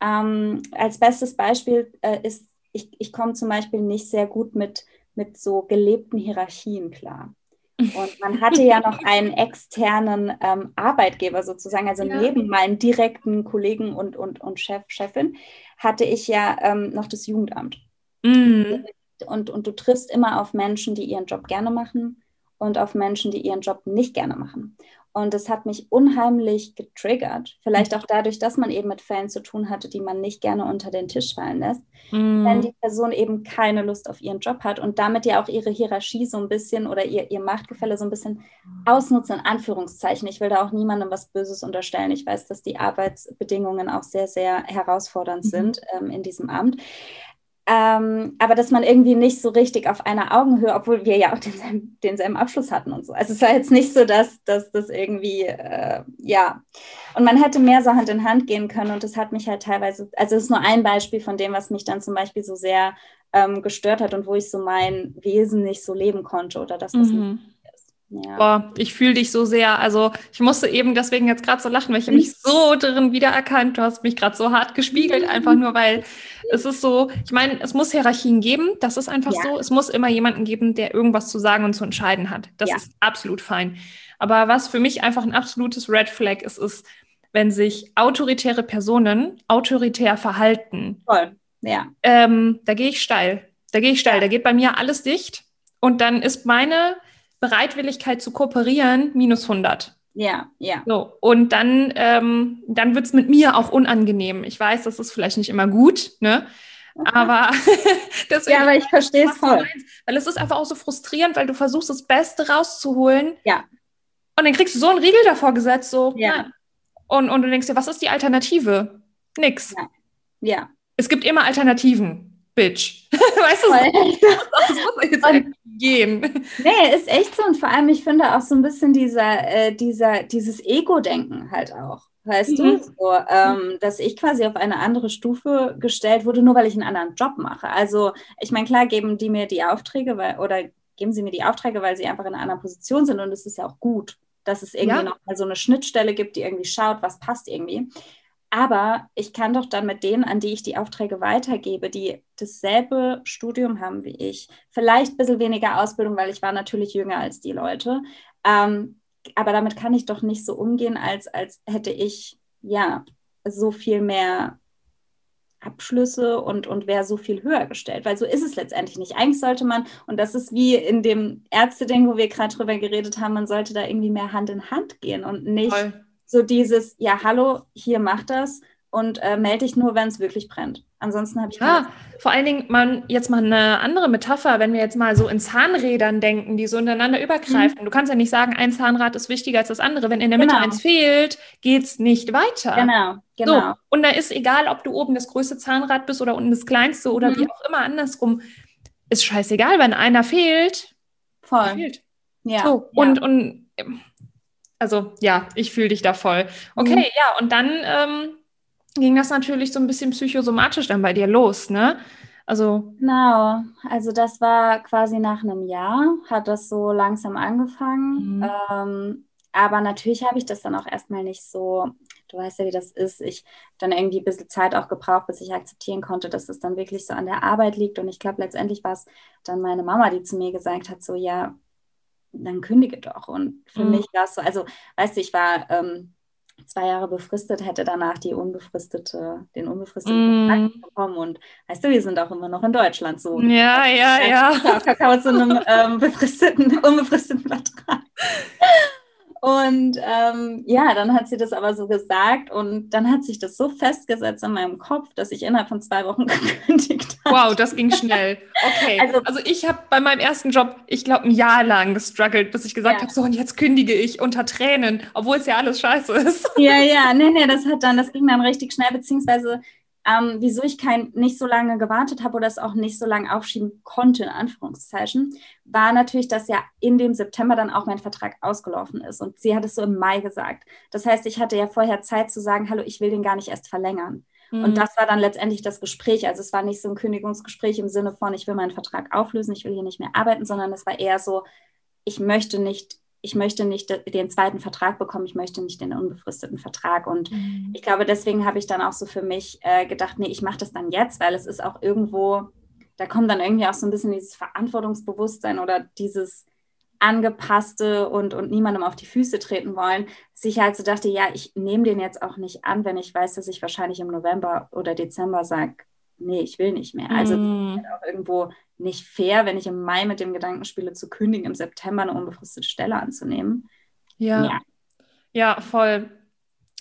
Ähm, als bestes Beispiel äh, ist, ich, ich komme zum Beispiel nicht sehr gut mit mit so gelebten Hierarchien klar. Und man hatte ja noch einen externen ähm, Arbeitgeber sozusagen, also [laughs] ja. neben meinen direkten Kollegen und, und, und Chef, Chefin, hatte ich ja ähm, noch das Jugendamt. Mhm. Und, und du triffst immer auf Menschen, die ihren Job gerne machen und auf Menschen, die ihren Job nicht gerne machen. Und es hat mich unheimlich getriggert. Vielleicht auch dadurch, dass man eben mit Fällen zu tun hatte, die man nicht gerne unter den Tisch fallen lässt. Mm. Wenn die Person eben keine Lust auf ihren Job hat und damit ja auch ihre Hierarchie so ein bisschen oder ihr, ihr Machtgefälle so ein bisschen ausnutzen, in Anführungszeichen. Ich will da auch niemandem was Böses unterstellen. Ich weiß, dass die Arbeitsbedingungen auch sehr, sehr herausfordernd mhm. sind ähm, in diesem Amt. Ähm, aber dass man irgendwie nicht so richtig auf einer Augenhöhe, obwohl wir ja auch denselben, denselben Abschluss hatten und so. Also es war jetzt nicht so, dass, dass das irgendwie, äh, ja. Und man hätte mehr so Hand in Hand gehen können und das hat mich halt teilweise, also es ist nur ein Beispiel von dem, was mich dann zum Beispiel so sehr ähm, gestört hat und wo ich so mein Wesen nicht so leben konnte oder das, was mhm. ist. Ja. Boah, ich fühle dich so sehr. Also ich musste eben deswegen jetzt gerade so lachen, weil ich mich so drin wiedererkannt. Du hast mich gerade so hart gespiegelt, einfach nur weil es ist so, ich meine, es muss Hierarchien geben, das ist einfach ja. so. Es muss immer jemanden geben, der irgendwas zu sagen und zu entscheiden hat. Das ja. ist absolut fein. Aber was für mich einfach ein absolutes Red Flag ist, ist, wenn sich autoritäre Personen autoritär verhalten. Voll, ja. Ähm, da gehe ich steil. Da gehe ich steil. Da geht bei mir alles dicht. Und dann ist meine Bereitwilligkeit zu kooperieren minus 100. Ja, ja. So, und dann, ähm, dann wird es mit mir auch unangenehm. Ich weiß, das ist vielleicht nicht immer gut, ne? Aber [laughs] deswegen, ja, aber ich verstehe es voll. Meinst, weil es ist einfach auch so frustrierend, weil du versuchst, das Beste rauszuholen. Ja. Und dann kriegst du so einen Riegel davor gesetzt, so. Ja. ja. Und, und du denkst dir, was ist die Alternative? Nix. Ja. ja. Es gibt immer Alternativen. Bitch. [laughs] weißt du, [laughs] das muss jetzt gehen. Nee, ist echt so. Und vor allem, ich finde auch so ein bisschen dieser, äh, dieser, dieses Ego-Denken halt auch. Weißt mhm. du, so, ähm, dass ich quasi auf eine andere Stufe gestellt wurde, nur weil ich einen anderen Job mache. Also, ich meine, klar geben die mir die Aufträge, weil, oder geben sie mir die Aufträge, weil sie einfach in einer anderen Position sind und es ist ja auch gut, dass es irgendwie ja. noch mal so eine Schnittstelle gibt, die irgendwie schaut, was passt irgendwie. Aber ich kann doch dann mit denen, an die ich die Aufträge weitergebe, die dasselbe Studium haben wie ich, vielleicht ein bisschen weniger Ausbildung, weil ich war natürlich jünger als die Leute. Ähm, aber damit kann ich doch nicht so umgehen, als, als hätte ich ja so viel mehr Abschlüsse und, und wäre so viel höher gestellt, weil so ist es letztendlich nicht. Eigentlich sollte man, und das ist wie in dem Ärzte-Ding, wo wir gerade drüber geredet haben, man sollte da irgendwie mehr Hand in Hand gehen und nicht Voll so dieses, ja, hallo, hier mach das und äh, melde dich nur, wenn es wirklich brennt. Ansonsten habe ich ja, vor allen Dingen man jetzt mal eine andere Metapher, wenn wir jetzt mal so in Zahnrädern denken, die so ineinander übergreifen. Mhm. Du kannst ja nicht sagen, ein Zahnrad ist wichtiger als das andere. Wenn in der Mitte genau. eins fehlt, geht es nicht weiter. Genau, genau. So, und da ist egal, ob du oben das größte Zahnrad bist oder unten das kleinste oder mhm. wie auch immer andersrum. Ist scheißegal, wenn einer fehlt. Voll. Fehlt. Ja. So, ja. und, und also ja, ich fühle dich da voll. Okay, mhm. ja, und dann ähm, ging das natürlich so ein bisschen psychosomatisch dann bei dir los, ne? Also. Genau, also das war quasi nach einem Jahr, hat das so langsam angefangen. Mhm. Ähm, aber natürlich habe ich das dann auch erstmal nicht so, du weißt ja, wie das ist. Ich dann irgendwie ein bisschen Zeit auch gebraucht, bis ich akzeptieren konnte, dass es dann wirklich so an der Arbeit liegt. Und ich glaube, letztendlich war es dann meine Mama, die zu mir gesagt hat, so, ja, dann kündige doch. Und für mhm. mich war es so, also, weißt du, ich war ähm, zwei Jahre befristet, hätte danach die unbefristete, den unbefristeten mm. bekommen. Und weißt du, wir sind auch immer noch in Deutschland so. Ja, ja, ja. Kakao zu einem ähm, befristeten, [laughs] unbefristeten Vertrag. Und ähm, ja, dann hat sie das aber so gesagt und dann hat sich das so festgesetzt in meinem Kopf, dass ich innerhalb von zwei Wochen [laughs] gekündigt habe. Wow, das ging schnell. Okay. [laughs] Also, also ich habe bei meinem ersten Job, ich glaube, ein Jahr lang gestruggelt, bis ich gesagt ja. habe, so und jetzt kündige ich unter Tränen, obwohl es ja alles scheiße ist. Ja, ja, nee, nee, das hat dann, das ging dann richtig schnell, beziehungsweise ähm, wieso ich kein, nicht so lange gewartet habe oder es auch nicht so lange aufschieben konnte, in Anführungszeichen, war natürlich, dass ja in dem September dann auch mein Vertrag ausgelaufen ist. Und sie hat es so im Mai gesagt. Das heißt, ich hatte ja vorher Zeit zu sagen, hallo, ich will den gar nicht erst verlängern. Mhm. Und das war dann letztendlich das Gespräch. Also es war nicht so ein Kündigungsgespräch im Sinne von, ich will meinen Vertrag auflösen, ich will hier nicht mehr arbeiten, sondern es war eher so, ich möchte nicht ich möchte nicht den zweiten Vertrag bekommen, ich möchte nicht den unbefristeten Vertrag. Und mhm. ich glaube, deswegen habe ich dann auch so für mich äh, gedacht, nee, ich mache das dann jetzt, weil es ist auch irgendwo, da kommt dann irgendwie auch so ein bisschen dieses Verantwortungsbewusstsein oder dieses angepasste und, und niemandem auf die Füße treten wollen, dass ich halt so dachte, ja, ich nehme den jetzt auch nicht an, wenn ich weiß, dass ich wahrscheinlich im November oder Dezember sage, nee, ich will nicht mehr. Also halt auch irgendwo nicht fair, wenn ich im Mai mit dem Gedanken spiele, zu kündigen, im September eine unbefristete Stelle anzunehmen. Ja. Ja, ja voll.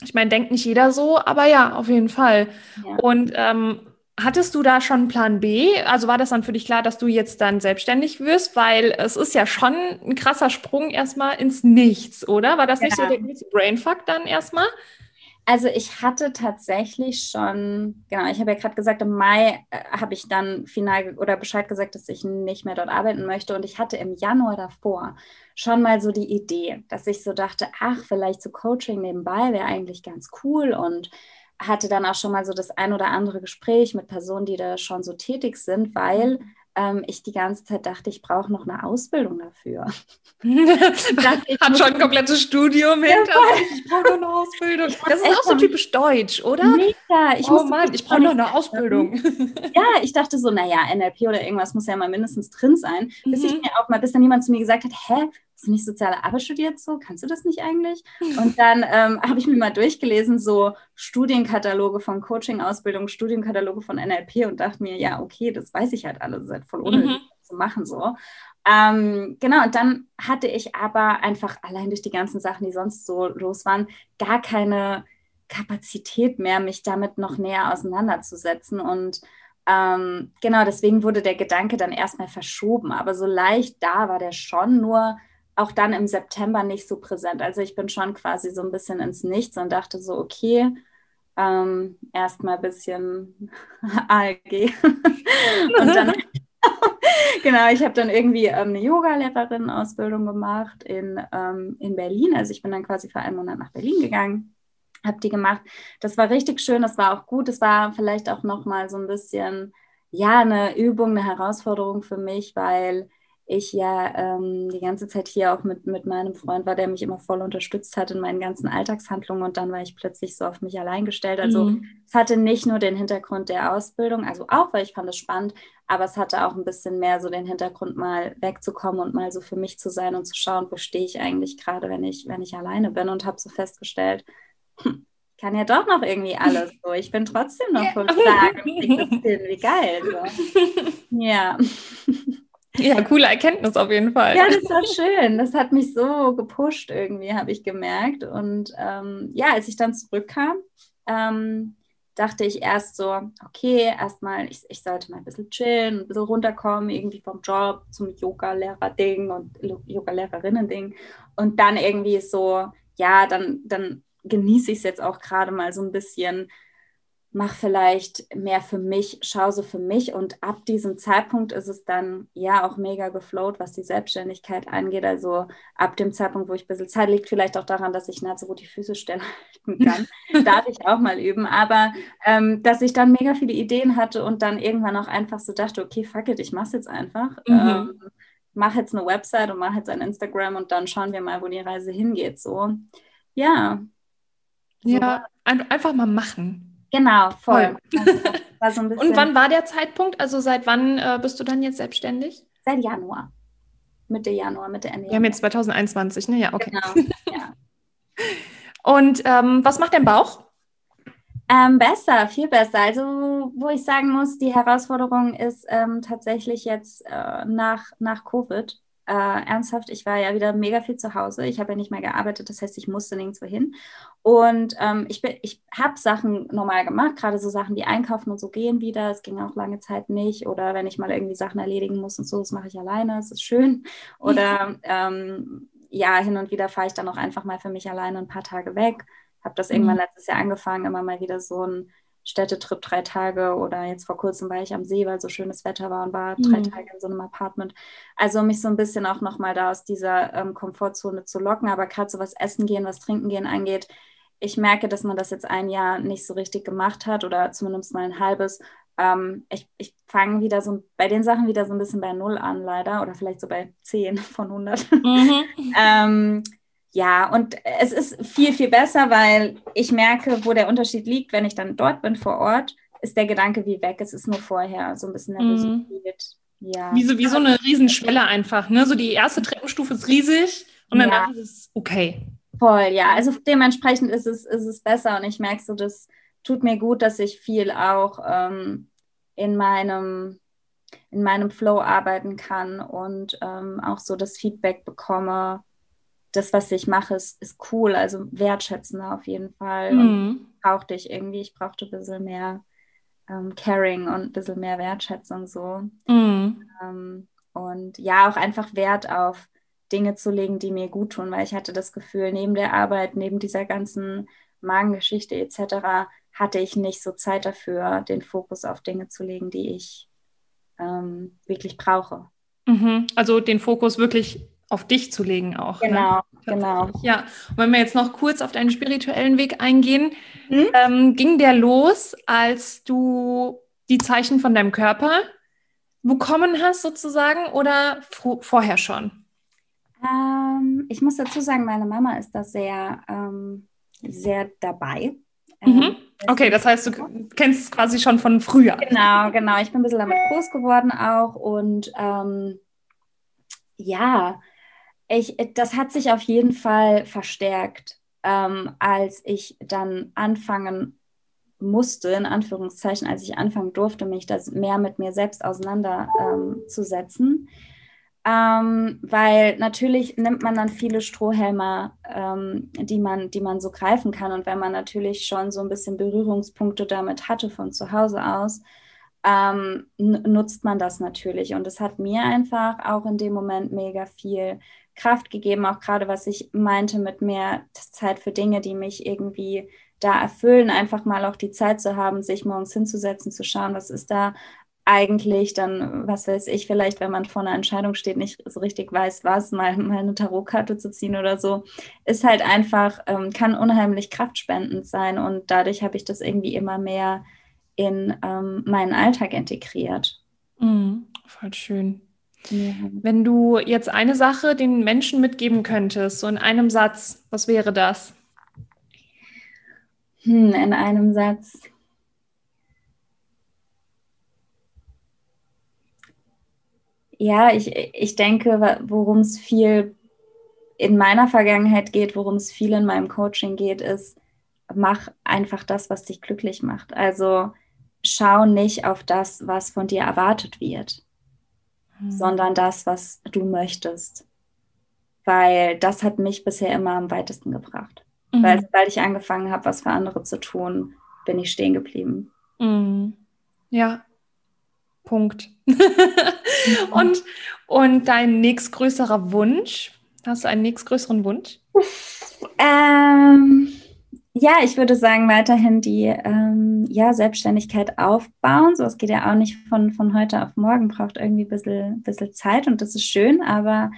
Ich meine, denkt nicht jeder so, aber ja, auf jeden Fall. Ja. Und ähm, hattest du da schon einen Plan B? Also war das dann für dich klar, dass du jetzt dann selbstständig wirst? Weil es ist ja schon ein krasser Sprung erstmal ins Nichts, oder? War das ja. nicht so der Brainfuck dann erstmal? Also ich hatte tatsächlich schon, genau, ich habe ja gerade gesagt, im Mai äh, habe ich dann final oder Bescheid gesagt, dass ich nicht mehr dort arbeiten möchte. Und ich hatte im Januar davor schon mal so die Idee, dass ich so dachte, ach, vielleicht so Coaching nebenbei wäre eigentlich ganz cool und hatte dann auch schon mal so das ein oder andere Gespräch mit Personen, die da schon so tätig sind, weil ähm, ich die ganze Zeit dachte, ich brauche noch eine Ausbildung dafür. [laughs] Hat schon ein komplettes Studium hinter sich. Ich brauche noch eine Ausbildung. Das ist auch so typisch deutsch, oder? Mega. Ich oh Mann, ich brauche noch eine Ausbildung. ja, ich dachte so, naja, NLP oder irgendwas muss ja mal mindestens drin sein. Bis mhm. ich mir auch mal, bis dann jemand zu mir gesagt hat, hä, hast du nicht soziale Arbeit studiert so? Kannst du das nicht eigentlich? [laughs] Und dann ähm, [laughs] habe ich mir mal durchgelesen, so Studienkataloge von Coaching-Ausbildung, Studienkataloge von NLP und dachte mir, ja, okay, das weiß ich halt alles, seit voll unnötig mhm. zu machen so. Ähm, genau, und dann hatte ich aber einfach allein durch die ganzen Sachen, die sonst so los waren, gar keine Kapazität mehr, mich damit noch näher auseinanderzusetzen. Und ähm, genau, deswegen wurde der Gedanke dann erstmal verschoben. Aber so leicht da war der schon, nur auch dann im September nicht so präsent. Also ich bin schon quasi so ein bisschen ins Nichts und dachte so, okay, ähm, erstmal ein bisschen [laughs] ALG. [laughs] und dann, [laughs] genau, ich habe dann irgendwie ähm, eine Yoga-Lehrerin-Ausbildung gemacht in, ähm, in Berlin. Also ich bin dann quasi für einen Monat nach Berlin gegangen, habe die gemacht. Das war richtig schön, das war auch gut. Das war vielleicht auch nochmal so ein bisschen, ja, eine Übung, eine Herausforderung für mich, weil ich ja ähm, die ganze Zeit hier auch mit, mit meinem Freund war, der mich immer voll unterstützt hat in meinen ganzen Alltagshandlungen und dann war ich plötzlich so auf mich allein gestellt. Also mhm. es hatte nicht nur den Hintergrund der Ausbildung, also auch, weil ich fand es spannend, aber es hatte auch ein bisschen mehr so den Hintergrund, mal wegzukommen und mal so für mich zu sein und zu schauen, wo stehe ich eigentlich gerade, wenn ich, wenn ich alleine bin und habe so festgestellt, hm, kann ja doch noch irgendwie alles so. Ich bin trotzdem noch das [laughs] hin. Wie geil. So. [laughs] Ja. [laughs] Ja, coole Erkenntnis auf jeden Fall. Ja, das war schön. Das hat mich so gepusht irgendwie, habe ich gemerkt. Und ähm, ja, als ich dann zurückkam, ähm, dachte ich erst so, okay, erstmal, ich, ich sollte mal ein bisschen chillen, ein bisschen runterkommen, irgendwie vom Job zum Yoga-Lehrer-Ding und Yoga-Lehrerinnen-Ding. Und dann irgendwie so, ja, dann, dann genieße ich es jetzt auch gerade mal so ein bisschen mach vielleicht mehr für mich, schau so für mich und ab diesem Zeitpunkt ist es dann ja auch mega geflowt, was die Selbstständigkeit angeht. Also ab dem Zeitpunkt, wo ich ein bisschen Zeit liegt, vielleicht auch daran, dass ich so gut die Füße stillhalten [laughs] kann, darf ich auch mal üben. Aber ähm, dass ich dann mega viele Ideen hatte und dann irgendwann auch einfach so dachte, okay, fuck it, ich mach's jetzt einfach. Mhm. Ähm, mach jetzt eine Website und mach jetzt ein Instagram und dann schauen wir mal, wo die Reise hingeht. So, ja. So. Ja, einfach mal machen. Genau, voll. Also, so [laughs] Und wann war der Zeitpunkt? Also seit wann äh, bist du dann jetzt selbstständig? Seit Januar. Mitte Januar, Mitte Ende. Januar. Wir haben jetzt 2021, ne? Ja, okay. Genau, [laughs] ja. Und ähm, was macht dein Bauch? Ähm, besser, viel besser. Also, wo ich sagen muss, die Herausforderung ist ähm, tatsächlich jetzt äh, nach, nach Covid äh, ernsthaft, ich war ja wieder mega viel zu Hause. Ich habe ja nicht mehr gearbeitet, das heißt, ich musste nirgendwo hin. Und ähm, ich, ich habe Sachen normal gemacht, gerade so Sachen, die einkaufen und so gehen wieder. Es ging auch lange Zeit nicht. Oder wenn ich mal irgendwie Sachen erledigen muss und so, das mache ich alleine, es ist schön. [laughs] Oder ähm, ja, hin und wieder fahre ich dann auch einfach mal für mich alleine ein paar Tage weg. Habe das irgendwann mhm. letztes Jahr angefangen, immer mal wieder so ein Städtetrip drei Tage oder jetzt vor kurzem war ich am See, weil so schönes Wetter war und war drei mhm. Tage in so einem Apartment. Also mich so ein bisschen auch nochmal da aus dieser ähm, Komfortzone zu locken, aber gerade so was Essen gehen, was Trinken gehen angeht, ich merke, dass man das jetzt ein Jahr nicht so richtig gemacht hat oder zumindest mal ein halbes. Ähm, ich ich fange wieder so bei den Sachen wieder so ein bisschen bei Null an, leider, oder vielleicht so bei 10 [laughs] von 100. Mhm. [laughs] ähm, ja, und es ist viel, viel besser, weil ich merke, wo der Unterschied liegt, wenn ich dann dort bin vor Ort, ist der Gedanke wie weg. Es ist nur vorher so ein bisschen Nervosität. Mhm. Ja. Wie so, wie so eine Riesenschwelle einfach. Ne? So die erste Treppenstufe ist riesig und danach ja. ist es okay. Voll, ja. Also dementsprechend ist es, ist es besser und ich merke so, das tut mir gut, dass ich viel auch ähm, in meinem in meinem Flow arbeiten kann und ähm, auch so das Feedback bekomme, das, was ich mache, ist, ist cool, also wertschätzender auf jeden Fall. Mhm. brauchte ich irgendwie, ich brauchte ein bisschen mehr ähm, Caring und ein bisschen mehr Wertschätzung so. Mhm. Ähm, und ja, auch einfach Wert auf Dinge zu legen, die mir gut tun, weil ich hatte das Gefühl, neben der Arbeit, neben dieser ganzen Magengeschichte etc., hatte ich nicht so Zeit dafür, den Fokus auf Dinge zu legen, die ich ähm, wirklich brauche. Mhm. Also den Fokus wirklich auf dich zu legen auch. Genau, ne? genau. Ja, und wenn wir jetzt noch kurz auf deinen spirituellen Weg eingehen, hm? ähm, ging der los, als du die Zeichen von deinem Körper bekommen hast sozusagen oder vorher schon? Ähm, ich muss dazu sagen, meine Mama ist da sehr, ähm, sehr dabei. Mhm. Ähm, okay, das heißt, du kennst es quasi schon von früher. Genau, genau. Ich bin ein bisschen damit groß geworden auch und ähm, ja, ich, das hat sich auf jeden Fall verstärkt, ähm, als ich dann anfangen musste, in Anführungszeichen, als ich anfangen durfte, mich das mehr mit mir selbst auseinanderzusetzen. Ähm, weil natürlich nimmt man dann viele Strohhelme, ähm, die, man, die man so greifen kann. Und wenn man natürlich schon so ein bisschen Berührungspunkte damit hatte von zu Hause aus, ähm, nutzt man das natürlich. Und es hat mir einfach auch in dem Moment mega viel Kraft gegeben, auch gerade was ich meinte mit mehr Zeit für Dinge, die mich irgendwie da erfüllen, einfach mal auch die Zeit zu haben, sich morgens hinzusetzen, zu schauen, was ist da eigentlich dann, was weiß ich, vielleicht, wenn man vor einer Entscheidung steht, nicht so richtig weiß, was, mal, mal eine Tarotkarte zu ziehen oder so, ist halt einfach, ähm, kann unheimlich kraftspendend sein und dadurch habe ich das irgendwie immer mehr in ähm, meinen Alltag integriert. Mhm, voll schön. Ja. Wenn du jetzt eine Sache den Menschen mitgeben könntest, so in einem Satz, was wäre das? Hm, in einem Satz. Ja, ich, ich denke, worum es viel in meiner Vergangenheit geht, worum es viel in meinem Coaching geht, ist, mach einfach das, was dich glücklich macht. Also schau nicht auf das, was von dir erwartet wird, mhm. sondern das, was du möchtest. Weil das hat mich bisher immer am weitesten gebracht. Mhm. Weil sobald ich angefangen habe, was für andere zu tun, bin ich stehen geblieben. Mhm. Ja, Punkt. [laughs] und, und dein nächstgrößerer Wunsch? Hast du einen nächstgrößeren Wunsch? Ähm, ja, ich würde sagen, weiterhin die ähm, ja, Selbstständigkeit aufbauen. So, es geht ja auch nicht von, von heute auf morgen, braucht irgendwie ein bisschen, bisschen Zeit und das ist schön, aber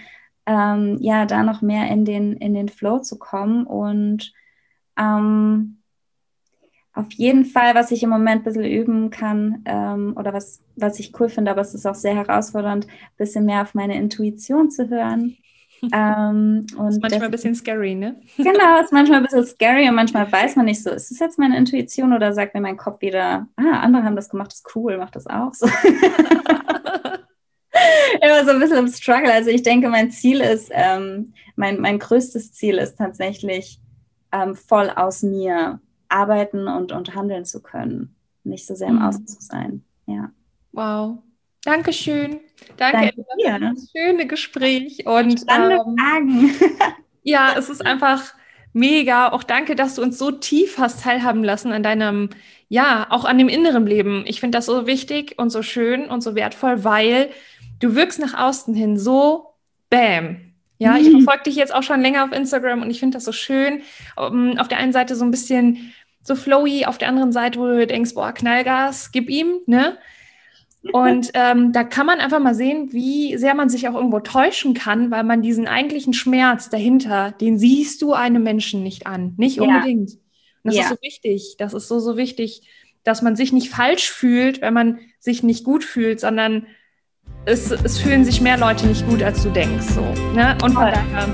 ähm, ja, da noch mehr in den, in den Flow zu kommen und ähm, auf jeden Fall, was ich im Moment ein bisschen üben kann ähm, oder was, was ich cool finde, aber es ist auch sehr herausfordernd, ein bisschen mehr auf meine Intuition zu hören. Ähm, und ist manchmal ein bisschen scary, ne? Genau, ist manchmal ein bisschen scary und manchmal weiß man nicht so, ist das jetzt meine Intuition oder sagt mir mein Kopf wieder, ah, andere haben das gemacht, ist cool, mach das auch so. [laughs] immer so ein bisschen im Struggle. Also ich denke, mein Ziel ist, ähm, mein, mein größtes Ziel ist tatsächlich, ähm, voll aus mir arbeiten und, und handeln zu können. Nicht so sehr im mhm. Außen zu sein. Ja. Wow. Dankeschön. Danke, Danke dir. das schöne Gespräch. Und ähm, [laughs] ja, es ist einfach mega. Auch danke, dass du uns so tief hast teilhaben lassen an deinem, ja, auch an dem inneren Leben. Ich finde das so wichtig und so schön und so wertvoll, weil du wirkst nach außen hin so bam. Ja, ich mhm. verfolge dich jetzt auch schon länger auf Instagram und ich finde das so schön. Um, ähm, auf der einen Seite so ein bisschen so flowy, auf der anderen Seite, wo du denkst, boah, Knallgas, gib ihm, ne? Und ähm, da kann man einfach mal sehen, wie sehr man sich auch irgendwo täuschen kann, weil man diesen eigentlichen Schmerz dahinter, den siehst du einem Menschen nicht an. Nicht unbedingt. Und das ja. ist so wichtig. Das ist so, so wichtig, dass man sich nicht falsch fühlt, wenn man sich nicht gut fühlt, sondern es, es fühlen sich mehr Leute nicht gut, als du denkst. So, ne? Und von daher,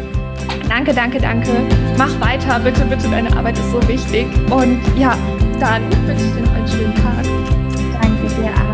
danke, danke, danke. Mach weiter, bitte, bitte. Deine Arbeit ist so wichtig. Und ja, dann wünsche ich dir noch einen schönen Tag. Danke dir auch.